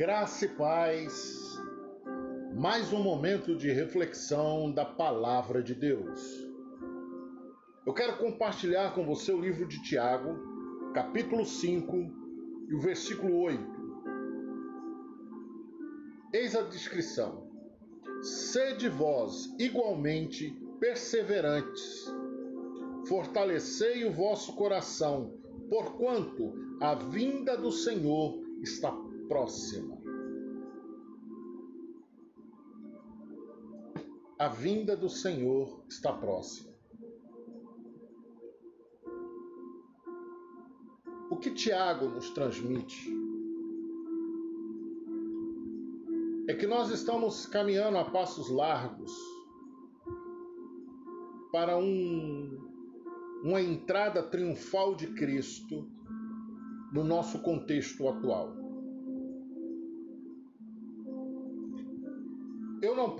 Graça e paz. Mais um momento de reflexão da palavra de Deus. Eu quero compartilhar com você o livro de Tiago, capítulo 5 e o versículo 8. Eis a descrição: Sede vós igualmente perseverantes, fortalecei o vosso coração, porquanto a vinda do Senhor está próxima. A vinda do Senhor está próxima. O que Tiago nos transmite é que nós estamos caminhando a passos largos para um, uma entrada triunfal de Cristo no nosso contexto atual.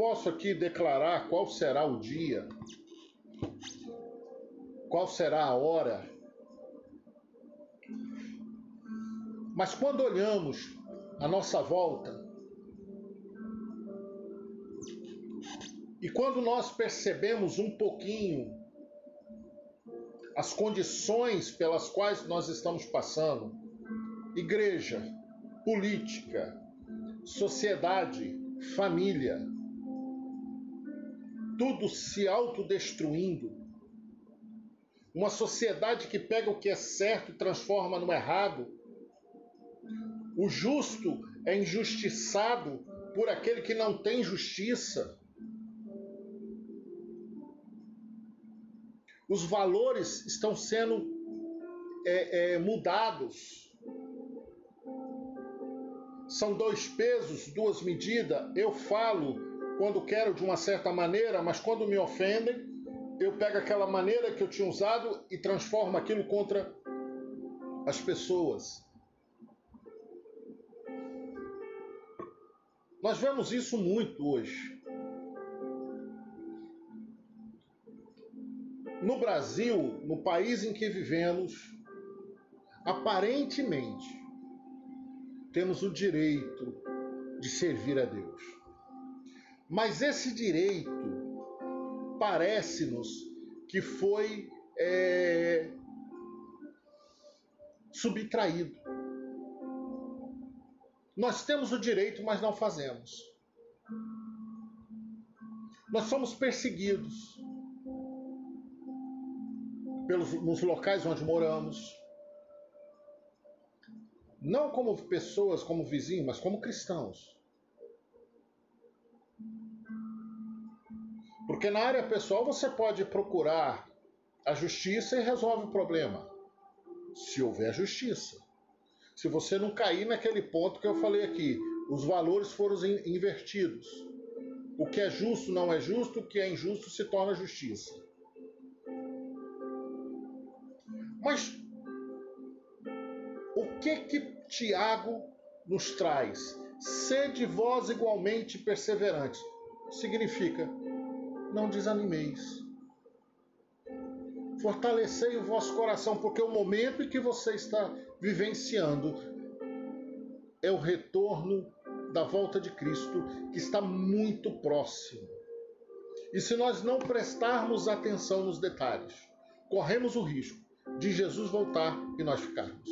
Posso aqui declarar qual será o dia, qual será a hora, mas quando olhamos a nossa volta e quando nós percebemos um pouquinho as condições pelas quais nós estamos passando, igreja, política, sociedade, família, tudo se autodestruindo. Uma sociedade que pega o que é certo e transforma no errado. O justo é injustiçado por aquele que não tem justiça. Os valores estão sendo é, é, mudados são dois pesos, duas medidas. Eu falo quando quero de uma certa maneira, mas quando me ofendem, eu pego aquela maneira que eu tinha usado e transformo aquilo contra as pessoas. Nós vemos isso muito hoje. No Brasil, no país em que vivemos, aparentemente, temos o direito de servir a Deus. Mas esse direito parece-nos que foi é, subtraído. Nós temos o direito, mas não fazemos. Nós somos perseguidos pelos, nos locais onde moramos, não como pessoas, como vizinhos, mas como cristãos. Porque na área pessoal você pode procurar a justiça e resolve o problema. Se houver justiça. Se você não cair naquele ponto que eu falei aqui, os valores foram invertidos. O que é justo não é justo, o que é injusto se torna justiça. Mas o que que Tiago nos traz? Sede vós igualmente perseverantes. Significa, não desanimeis. Fortalecei o vosso coração, porque o momento em que você está vivenciando é o retorno da volta de Cristo, que está muito próximo. E se nós não prestarmos atenção nos detalhes, corremos o risco de Jesus voltar e nós ficarmos.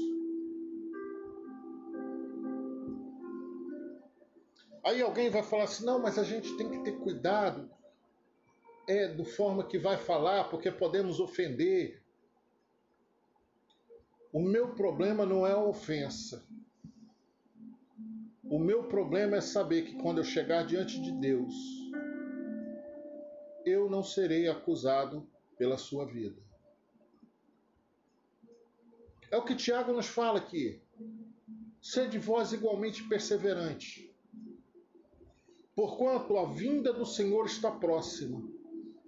Aí alguém vai falar assim: não, mas a gente tem que ter cuidado é do forma que vai falar, porque podemos ofender. O meu problema não é a ofensa. O meu problema é saber que quando eu chegar diante de Deus, eu não serei acusado pela sua vida. É o que Tiago nos fala aqui. Sede vós igualmente perseverante porquanto a vinda do Senhor está próxima.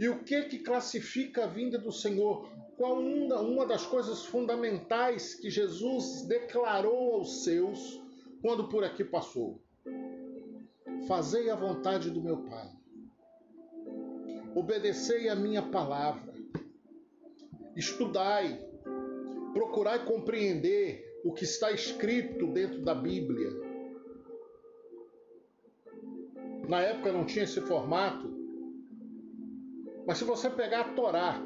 E o que que classifica a vinda do Senhor? Qual uma, uma das coisas fundamentais que Jesus declarou aos seus quando por aqui passou? Fazei a vontade do meu Pai. Obedecei a minha palavra. Estudai. Procurai compreender o que está escrito dentro da Bíblia Na época não tinha esse formato. Mas se você pegar a Torá,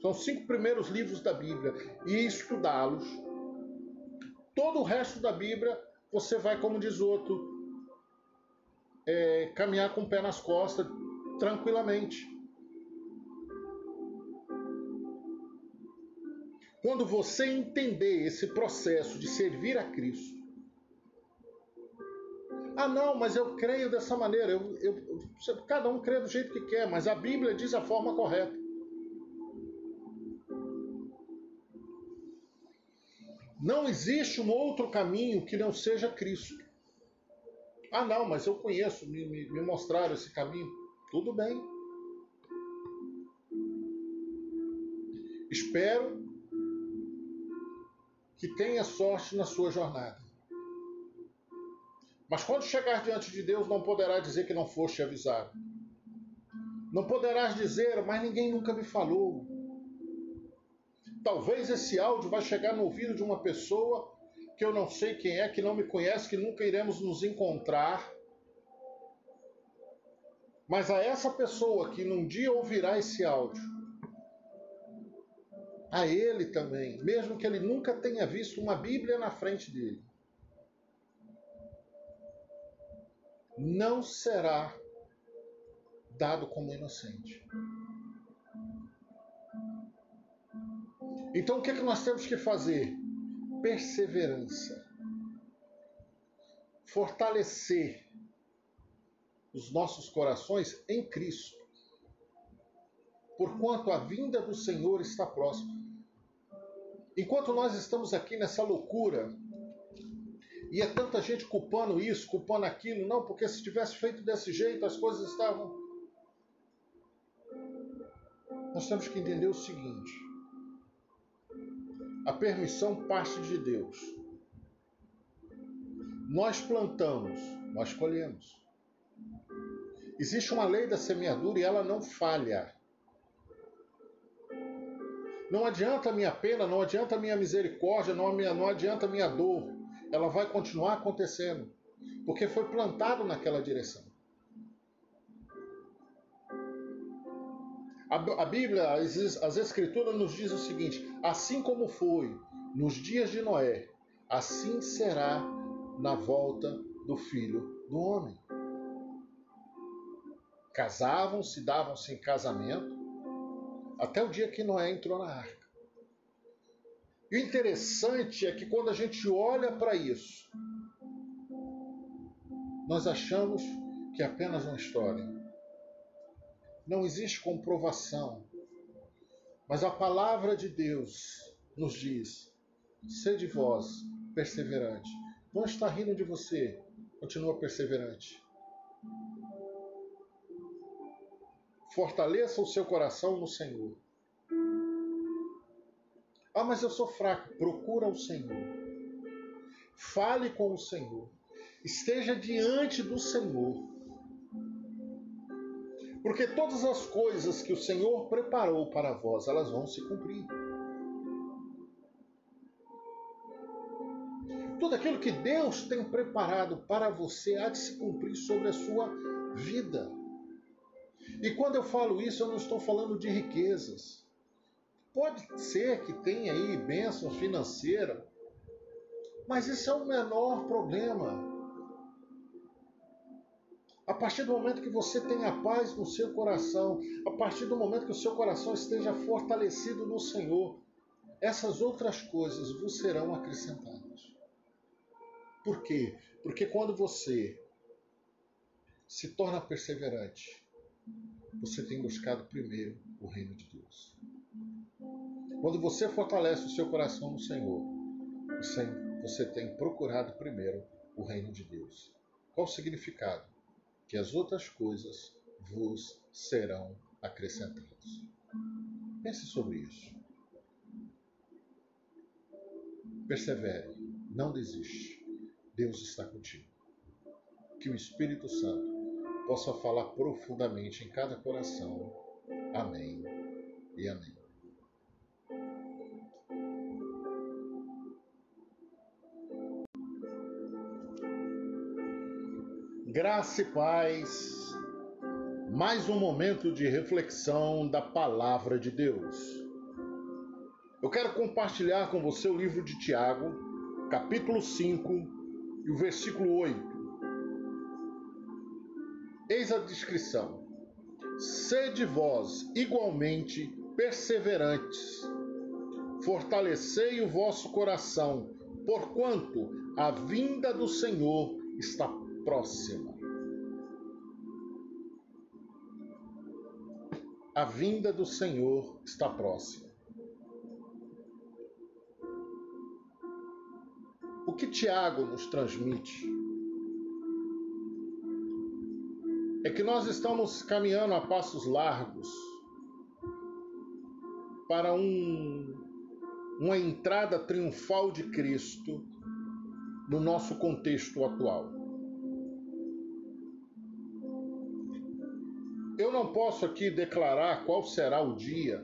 são os cinco primeiros livros da Bíblia, e estudá-los, todo o resto da Bíblia você vai, como diz outro, é, caminhar com o pé nas costas tranquilamente. Quando você entender esse processo de servir a Cristo, ah, não, mas eu creio dessa maneira. Eu, eu, cada um crê do jeito que quer, mas a Bíblia diz a forma correta. Não existe um outro caminho que não seja Cristo. Ah, não, mas eu conheço, me, me, me mostraram esse caminho. Tudo bem. Espero que tenha sorte na sua jornada. Mas quando chegar diante de Deus, não poderá dizer que não foste avisado. Não poderás dizer, mas ninguém nunca me falou. Talvez esse áudio vai chegar no ouvido de uma pessoa que eu não sei quem é, que não me conhece, que nunca iremos nos encontrar. Mas a essa pessoa que num dia ouvirá esse áudio, a ele também, mesmo que ele nunca tenha visto uma Bíblia na frente dele, não será dado como inocente. Então o que, é que nós temos que fazer? Perseverança. Fortalecer os nossos corações em Cristo. Porquanto a vinda do Senhor está próxima. Enquanto nós estamos aqui nessa loucura e é tanta gente culpando isso, culpando aquilo. Não, porque se tivesse feito desse jeito, as coisas estavam. Nós temos que entender o seguinte: a permissão parte de Deus. Nós plantamos, nós colhemos. Existe uma lei da semeadura e ela não falha. Não adianta a minha pena, não adianta a minha misericórdia, não, adianta a minha dor ela vai continuar acontecendo, porque foi plantado naquela direção. A, Bíblia, as, as Escrituras nos diz o seguinte: assim como foi nos dias de Noé, assim será na volta do filho do homem. Casavam-se, davam-se em casamento, até o dia que Noé entrou na arca. E o interessante é que quando a gente olha para isso, nós achamos que é apenas uma história. Não existe comprovação. Mas a palavra de Deus nos diz: sede vós perseverante. Não está rindo de você, continua perseverante. Fortaleça o seu coração no Senhor. Ah, mas eu sou fraco. Procura o Senhor. Fale com o Senhor. Esteja diante do Senhor. Porque todas as coisas que o Senhor preparou para vós, elas vão se cumprir. Tudo aquilo que Deus tem preparado para você há de se cumprir sobre a sua vida. E quando eu falo isso, eu não estou falando de riquezas. Pode ser que tenha aí bênção financeira, mas isso é o menor problema. A partir do momento que você tenha paz no seu coração, a partir do momento que o seu coração esteja fortalecido no Senhor, essas outras coisas vos serão acrescentadas. Por quê? Porque quando você se torna perseverante, você tem buscado primeiro o reino de Deus. Quando você fortalece o seu coração no Senhor, você tem procurado primeiro o reino de Deus. Qual o significado? Que as outras coisas vos serão acrescentadas. Pense sobre isso. Persevere, não desiste. Deus está contigo. Que o Espírito Santo possa falar profundamente em cada coração. Amém e amém. Graça e paz. Mais um momento de reflexão da palavra de Deus. Eu quero compartilhar com você o livro de Tiago, capítulo 5 e o versículo 8. Eis a descrição: Sede vós igualmente perseverantes, fortalecei o vosso coração, porquanto a vinda do Senhor está próxima. A vinda do Senhor está próxima. O que Tiago nos transmite é que nós estamos caminhando a passos largos para um, uma entrada triunfal de Cristo no nosso contexto atual. Não posso aqui declarar qual será o dia,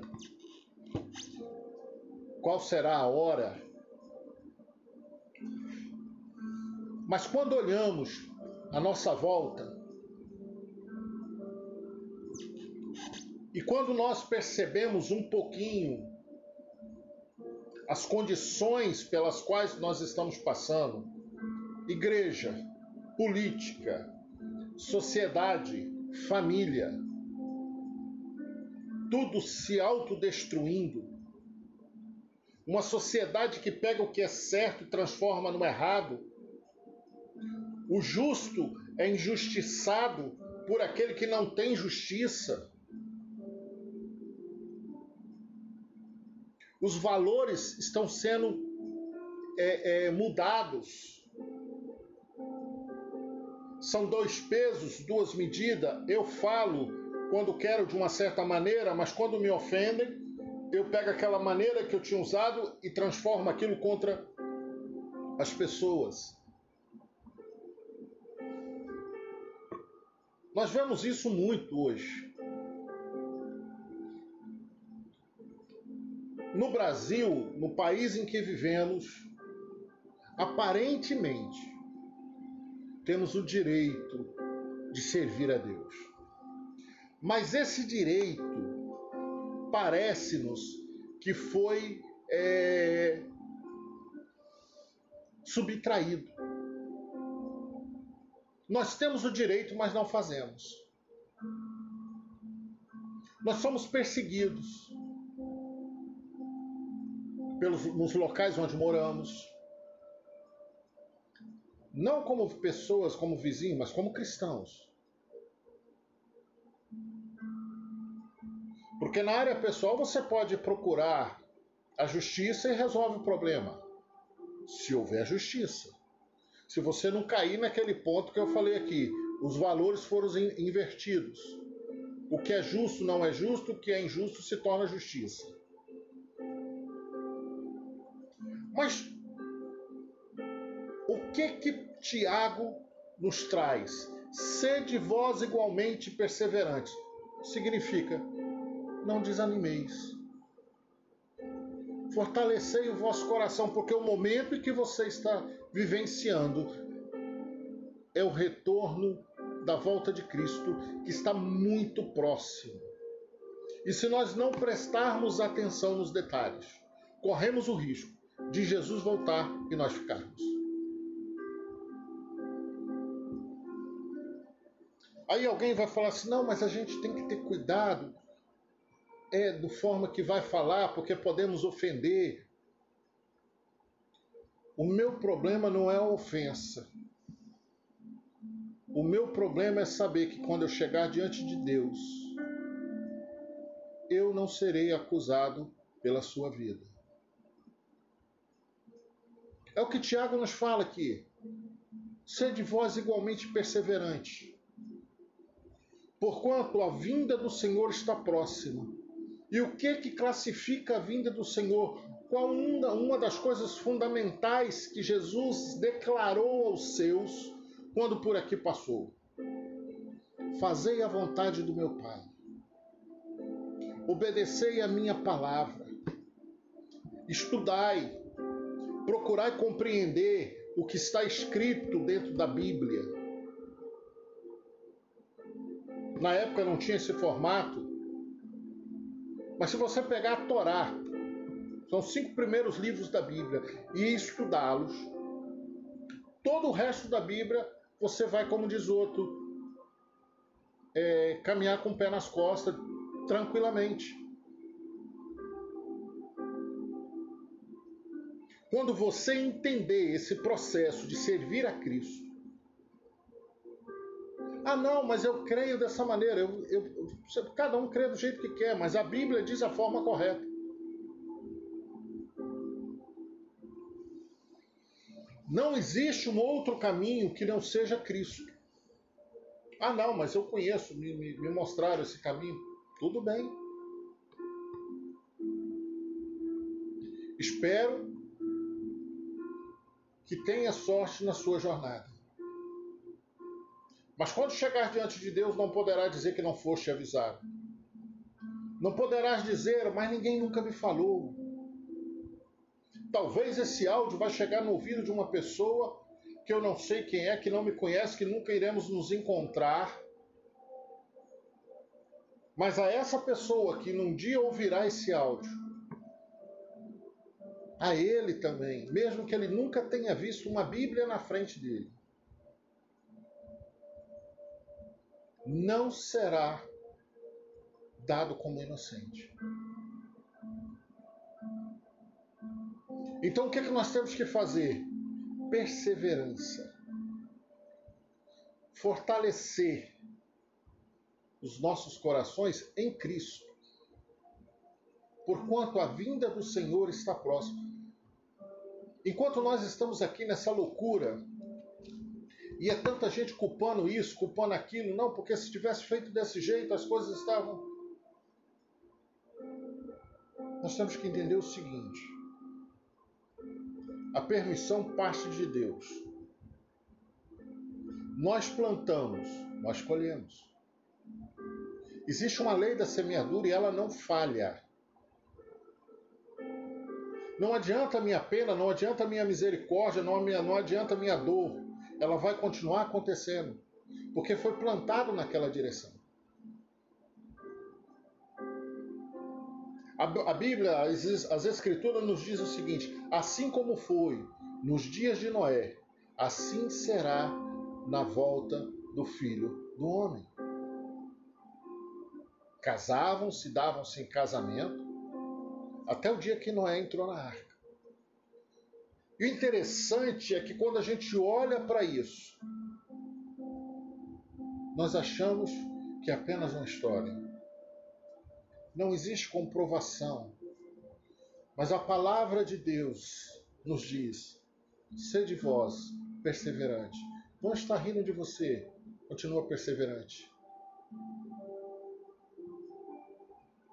qual será a hora, mas quando olhamos a nossa volta e quando nós percebemos um pouquinho as condições pelas quais nós estamos passando, igreja, política, sociedade, família, tudo se autodestruindo. Uma sociedade que pega o que é certo e transforma no errado. O justo é injustiçado por aquele que não tem justiça. Os valores estão sendo é, é, mudados são dois pesos, duas medidas. Eu falo quando quero de uma certa maneira, mas quando me ofendem, eu pego aquela maneira que eu tinha usado e transformo aquilo contra as pessoas. Nós vemos isso muito hoje. No Brasil, no país em que vivemos, aparentemente, temos o direito de servir a Deus. Mas esse direito parece-nos que foi é, subtraído. Nós temos o direito, mas não fazemos. Nós somos perseguidos pelos, nos locais onde moramos, não como pessoas, como vizinhos, mas como cristãos. Porque na área pessoal você pode procurar a justiça e resolve o problema. Se houver justiça. Se você não cair naquele ponto que eu falei aqui, os valores foram invertidos. O que é justo não é justo, o que é injusto se torna justiça. Mas o que que Tiago nos traz? Sede vós igualmente perseverantes. Significa, não desanimeis. Fortalecei o vosso coração, porque o momento em que você está vivenciando é o retorno da volta de Cristo, que está muito próximo. E se nós não prestarmos atenção nos detalhes, corremos o risco de Jesus voltar e nós ficarmos. Aí alguém vai falar assim: não, mas a gente tem que ter cuidado é do forma que vai falar, porque podemos ofender. O meu problema não é a ofensa. O meu problema é saber que quando eu chegar diante de Deus, eu não serei acusado pela sua vida. É o que Tiago nos fala aqui. Sede vós igualmente perseverante porquanto a vinda do Senhor está próxima. E o que que classifica a vinda do Senhor? Qual uma, uma das coisas fundamentais que Jesus declarou aos seus quando por aqui passou? Fazei a vontade do meu Pai. Obedecei a minha palavra. Estudai. Procurai compreender o que está escrito dentro da Bíblia Na época não tinha esse formato. Mas se você pegar a Torá, são os cinco primeiros livros da Bíblia, e estudá-los, todo o resto da Bíblia você vai, como diz outro, é, caminhar com o pé nas costas tranquilamente. Quando você entender esse processo de servir a Cristo, ah, não, mas eu creio dessa maneira. Eu, eu, cada um crê do jeito que quer, mas a Bíblia diz a forma correta. Não existe um outro caminho que não seja Cristo. Ah, não, mas eu conheço, me, me, me mostraram esse caminho. Tudo bem. Espero que tenha sorte na sua jornada. Mas quando chegar diante de Deus, não poderá dizer que não foste avisado. Não poderás dizer, mas ninguém nunca me falou. Talvez esse áudio vai chegar no ouvido de uma pessoa que eu não sei quem é, que não me conhece, que nunca iremos nos encontrar. Mas a essa pessoa que num dia ouvirá esse áudio, a ele também, mesmo que ele nunca tenha visto uma Bíblia na frente dele, não será dado como inocente. Então o que, é que nós temos que fazer? Perseverança. Fortalecer os nossos corações em Cristo. Porquanto a vinda do Senhor está próxima. Enquanto nós estamos aqui nessa loucura, e é tanta gente culpando isso, culpando aquilo, não, porque se tivesse feito desse jeito as coisas estavam. Nós temos que entender o seguinte: a permissão parte de Deus. Nós plantamos, nós colhemos. Existe uma lei da semeadura e ela não falha. Não adianta a minha pena, não adianta a minha misericórdia, não, adianta a minha dor. Ela vai continuar acontecendo. Porque foi plantado naquela direção. A, Bíblia, as, as Escrituras nos diz o seguinte: assim como foi nos dias de Noé, assim será na volta do filho do homem. Casavam-se, davam-se em casamento, até o dia que Noé entrou na arca. E o interessante é que quando a gente olha para isso, nós achamos que é apenas uma história não existe comprovação. Mas a palavra de Deus nos diz: sede vós perseverante. Não está rindo de você, continua perseverante.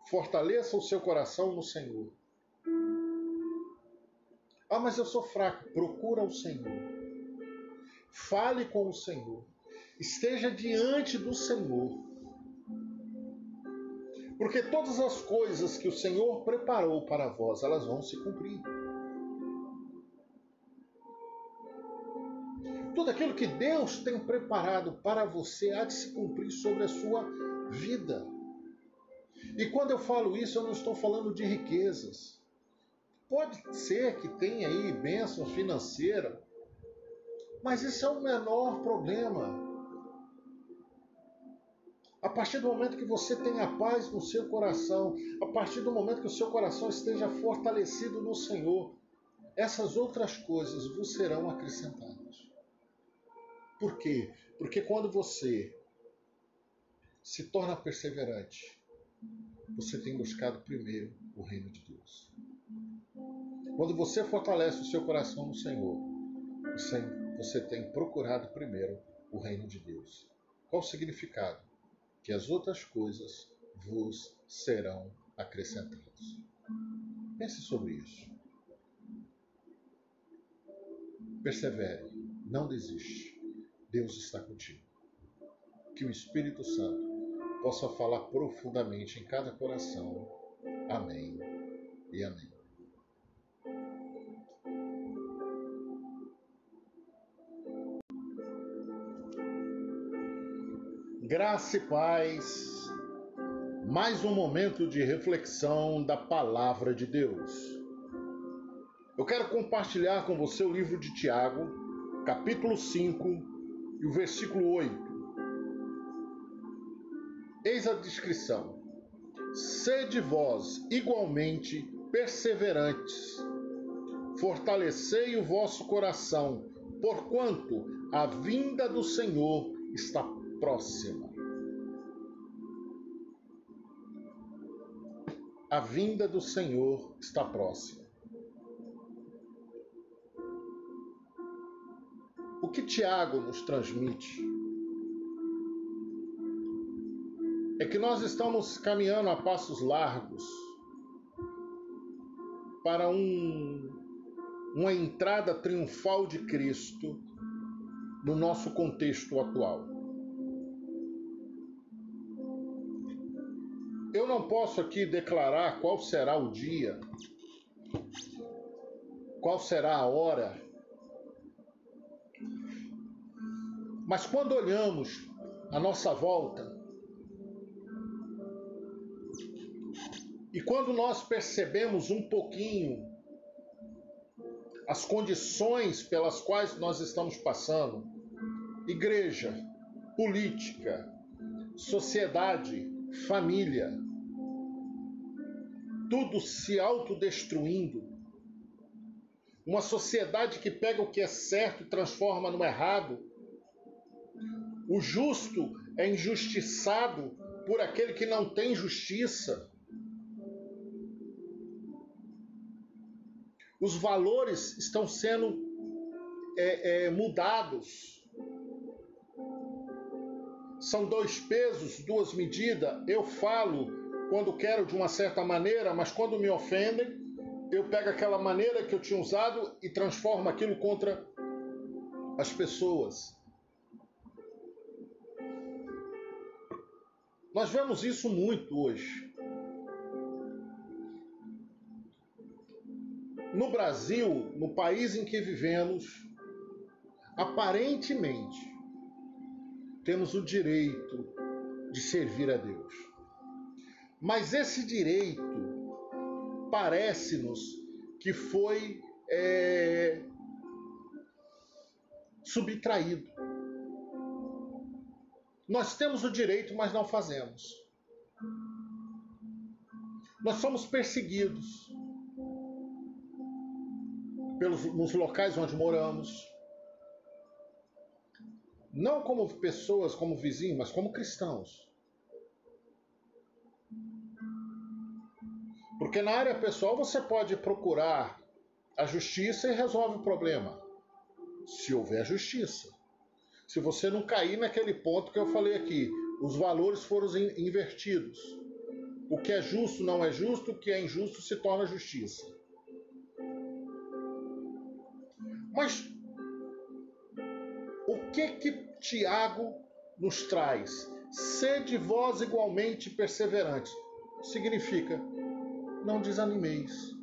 Fortaleça o seu coração no Senhor. Ah, mas eu sou fraco. Procura o Senhor. Fale com o Senhor. Esteja diante do Senhor. Porque todas as coisas que o Senhor preparou para vós, elas vão se cumprir. Tudo aquilo que Deus tem preparado para você há de se cumprir sobre a sua vida. E quando eu falo isso, eu não estou falando de riquezas. Pode ser que tenha aí bênção financeira, mas isso é o menor problema. A partir do momento que você tenha paz no seu coração, a partir do momento que o seu coração esteja fortalecido no Senhor, essas outras coisas vos serão acrescentadas. Por quê? Porque quando você se torna perseverante, você tem buscado primeiro o reino de Deus. Quando você fortalece o seu coração no Senhor, você tem procurado primeiro o reino de Deus. Qual o significado? que as outras coisas vos serão acrescentadas. Pense sobre isso. Persevere, não desiste. Deus está contigo. Que o Espírito Santo possa falar profundamente em cada coração. Amém e amém. Graça e paz. Mais um momento de reflexão da palavra de Deus. Eu quero compartilhar com você o livro de Tiago, capítulo 5 e o versículo 8. Eis a descrição: Sede vós igualmente perseverantes, fortalecei o vosso coração, porquanto a vinda do Senhor está próxima. A vinda do Senhor está próxima. O que Tiago nos transmite é que nós estamos caminhando a passos largos para um, uma entrada triunfal de Cristo no nosso contexto atual. Não posso aqui declarar qual será o dia, qual será a hora, mas quando olhamos a nossa volta e quando nós percebemos um pouquinho as condições pelas quais nós estamos passando, igreja, política, sociedade, família, tudo se autodestruindo. Uma sociedade que pega o que é certo e transforma no errado. O justo é injustiçado por aquele que não tem justiça. Os valores estão sendo é, é, mudados. São dois pesos, duas medidas. Eu falo quando quero de uma certa maneira, mas quando me ofendem, eu pego aquela maneira que eu tinha usado e transformo aquilo contra as pessoas. Nós vemos isso muito hoje. No Brasil, no país em que vivemos, aparentemente temos o direito de servir a Deus. Mas esse direito parece-nos que foi é, subtraído. Nós temos o direito, mas não fazemos. Nós somos perseguidos pelos, nos locais onde moramos. Não como pessoas, como vizinhos, mas como cristãos. Porque na área pessoal você pode procurar a justiça e resolve o problema. Se houver justiça. Se você não cair naquele ponto que eu falei aqui, os valores foram invertidos. O que é justo não é justo, o que é injusto se torna justiça. Mas o que que Tiago nos traz? Sede vós igualmente perseverantes. Significa não desanimeis.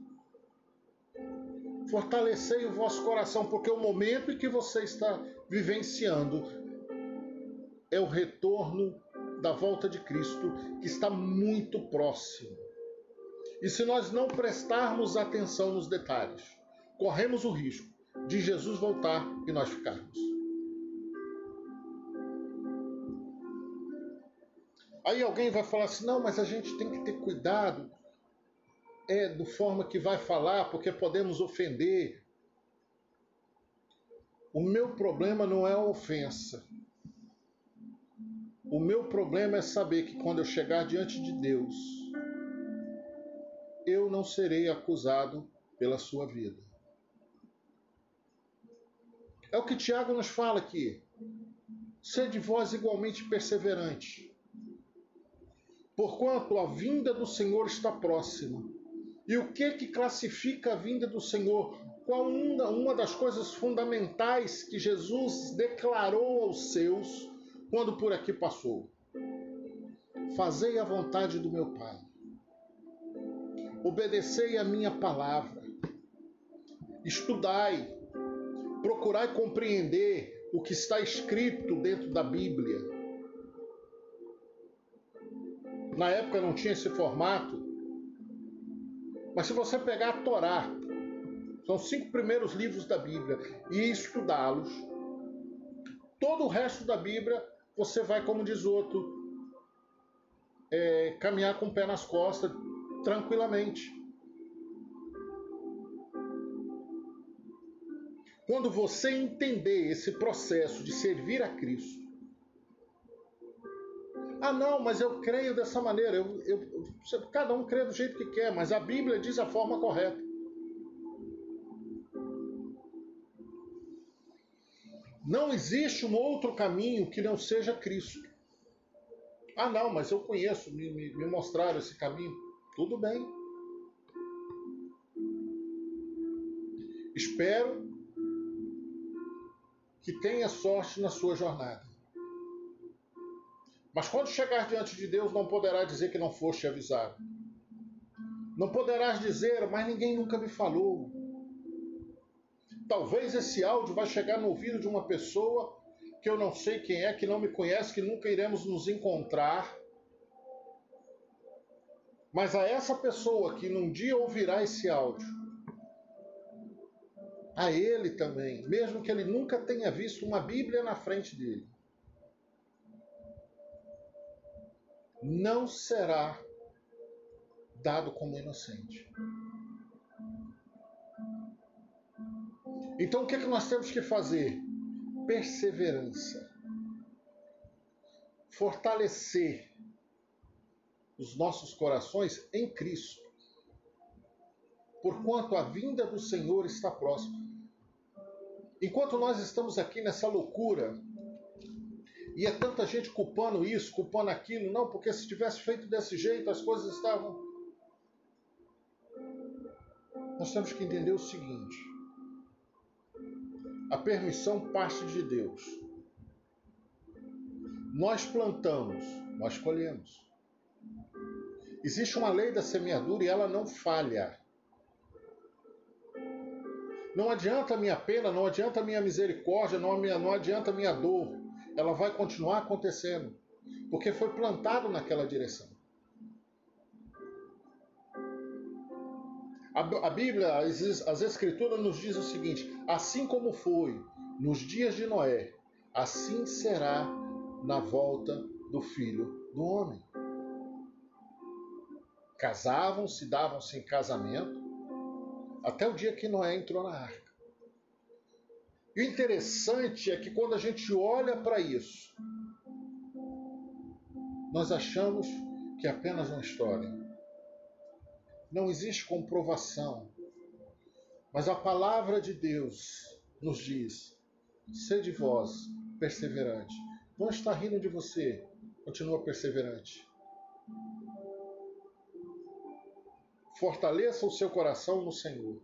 Fortalecei o vosso coração, porque o momento em que você está vivenciando é o retorno da volta de Cristo, que está muito próximo. E se nós não prestarmos atenção nos detalhes, corremos o risco de Jesus voltar e nós ficarmos. Aí alguém vai falar assim: não, mas a gente tem que ter cuidado é do forma que vai falar, porque podemos ofender. O meu problema não é a ofensa. O meu problema é saber que quando eu chegar diante de Deus, eu não serei acusado pela sua vida. É o que Tiago nos fala aqui. Sede vós igualmente perseverante, porquanto a vinda do Senhor está próxima. E o que que classifica a vinda do Senhor? Qual uma, uma das coisas fundamentais que Jesus declarou aos seus quando por aqui passou? Fazei a vontade do meu Pai. Obedecei a minha palavra. Estudai. Procurai compreender o que está escrito dentro da Bíblia. Na época não tinha esse formato. Mas se você pegar a Torá, são os cinco primeiros livros da Bíblia, e estudá-los, todo o resto da Bíblia você vai, como diz outro, é, caminhar com o pé nas costas tranquilamente. Quando você entender esse processo de servir a Cristo, ah, não, mas eu creio dessa maneira. Eu, eu, cada um crê do jeito que quer, mas a Bíblia diz a forma correta. Não existe um outro caminho que não seja Cristo. Ah, não, mas eu conheço, me, me, me mostraram esse caminho. Tudo bem. Espero que tenha sorte na sua jornada. Mas quando chegar diante de Deus, não poderá dizer que não foste avisado. Não poderás dizer, mas ninguém nunca me falou. Talvez esse áudio vai chegar no ouvido de uma pessoa que eu não sei quem é, que não me conhece, que nunca iremos nos encontrar. Mas a essa pessoa que num dia ouvirá esse áudio, a ele também, mesmo que ele nunca tenha visto uma Bíblia na frente dele, não será dado como inocente. Então o que, é que nós temos que fazer? Perseverança. Fortalecer os nossos corações em Cristo. Porquanto a vinda do Senhor está próxima. Enquanto nós estamos aqui nessa loucura, e é tanta gente culpando isso, culpando aquilo, não, porque se tivesse feito desse jeito as coisas estavam. Nós temos que entender o seguinte: a permissão parte de Deus. Nós plantamos, nós colhemos. Existe uma lei da semeadura e ela não falha. Não adianta a minha pena, não adianta a minha misericórdia, não, adianta a minha dor. Ela vai continuar acontecendo, porque foi plantado naquela direção. A, Bíblia, as, Escrituras nos diz o seguinte: assim como foi nos dias de Noé, assim será na volta do filho do homem. Casavam-se, davam-se em casamento, até o dia que Noé entrou na arca. E o interessante é que quando a gente olha para isso, nós achamos que é apenas uma história não existe comprovação. Mas a palavra de Deus nos diz: sede vós perseverante. Não está rindo de você, continua perseverante. Fortaleça o seu coração no Senhor.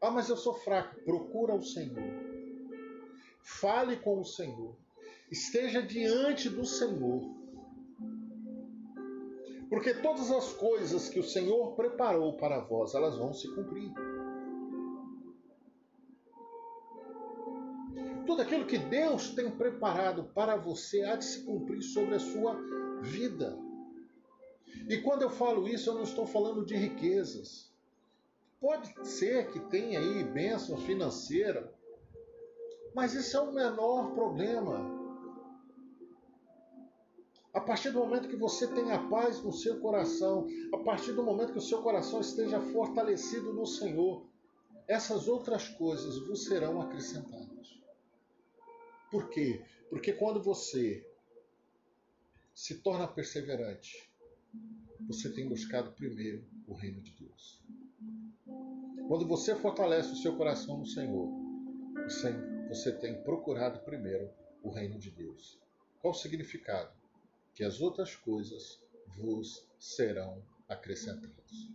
Ah, mas eu sou fraco. Procura o Senhor. Fale com o Senhor. Esteja diante do Senhor. Porque todas as coisas que o Senhor preparou para vós, elas vão se cumprir. Tudo aquilo que Deus tem preparado para você há de se cumprir sobre a sua vida. E quando eu falo isso, eu não estou falando de riquezas. Pode ser que tenha aí bênção financeira, mas isso é o menor problema. A partir do momento que você tenha paz no seu coração, a partir do momento que o seu coração esteja fortalecido no Senhor, essas outras coisas vos serão acrescentadas. Por quê? Porque quando você se torna perseverante, você tem buscado primeiro o reino de Deus. Quando você fortalece o seu coração no Senhor, você tem procurado primeiro o reino de Deus. Qual o significado? que as outras coisas vos serão acrescentadas.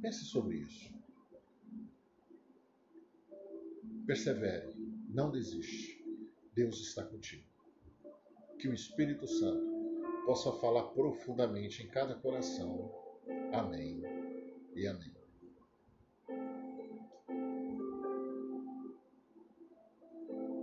Pense sobre isso. Persevere, não desiste. Deus está contigo. Que o Espírito Santo possa falar profundamente em cada coração. Amém e amém.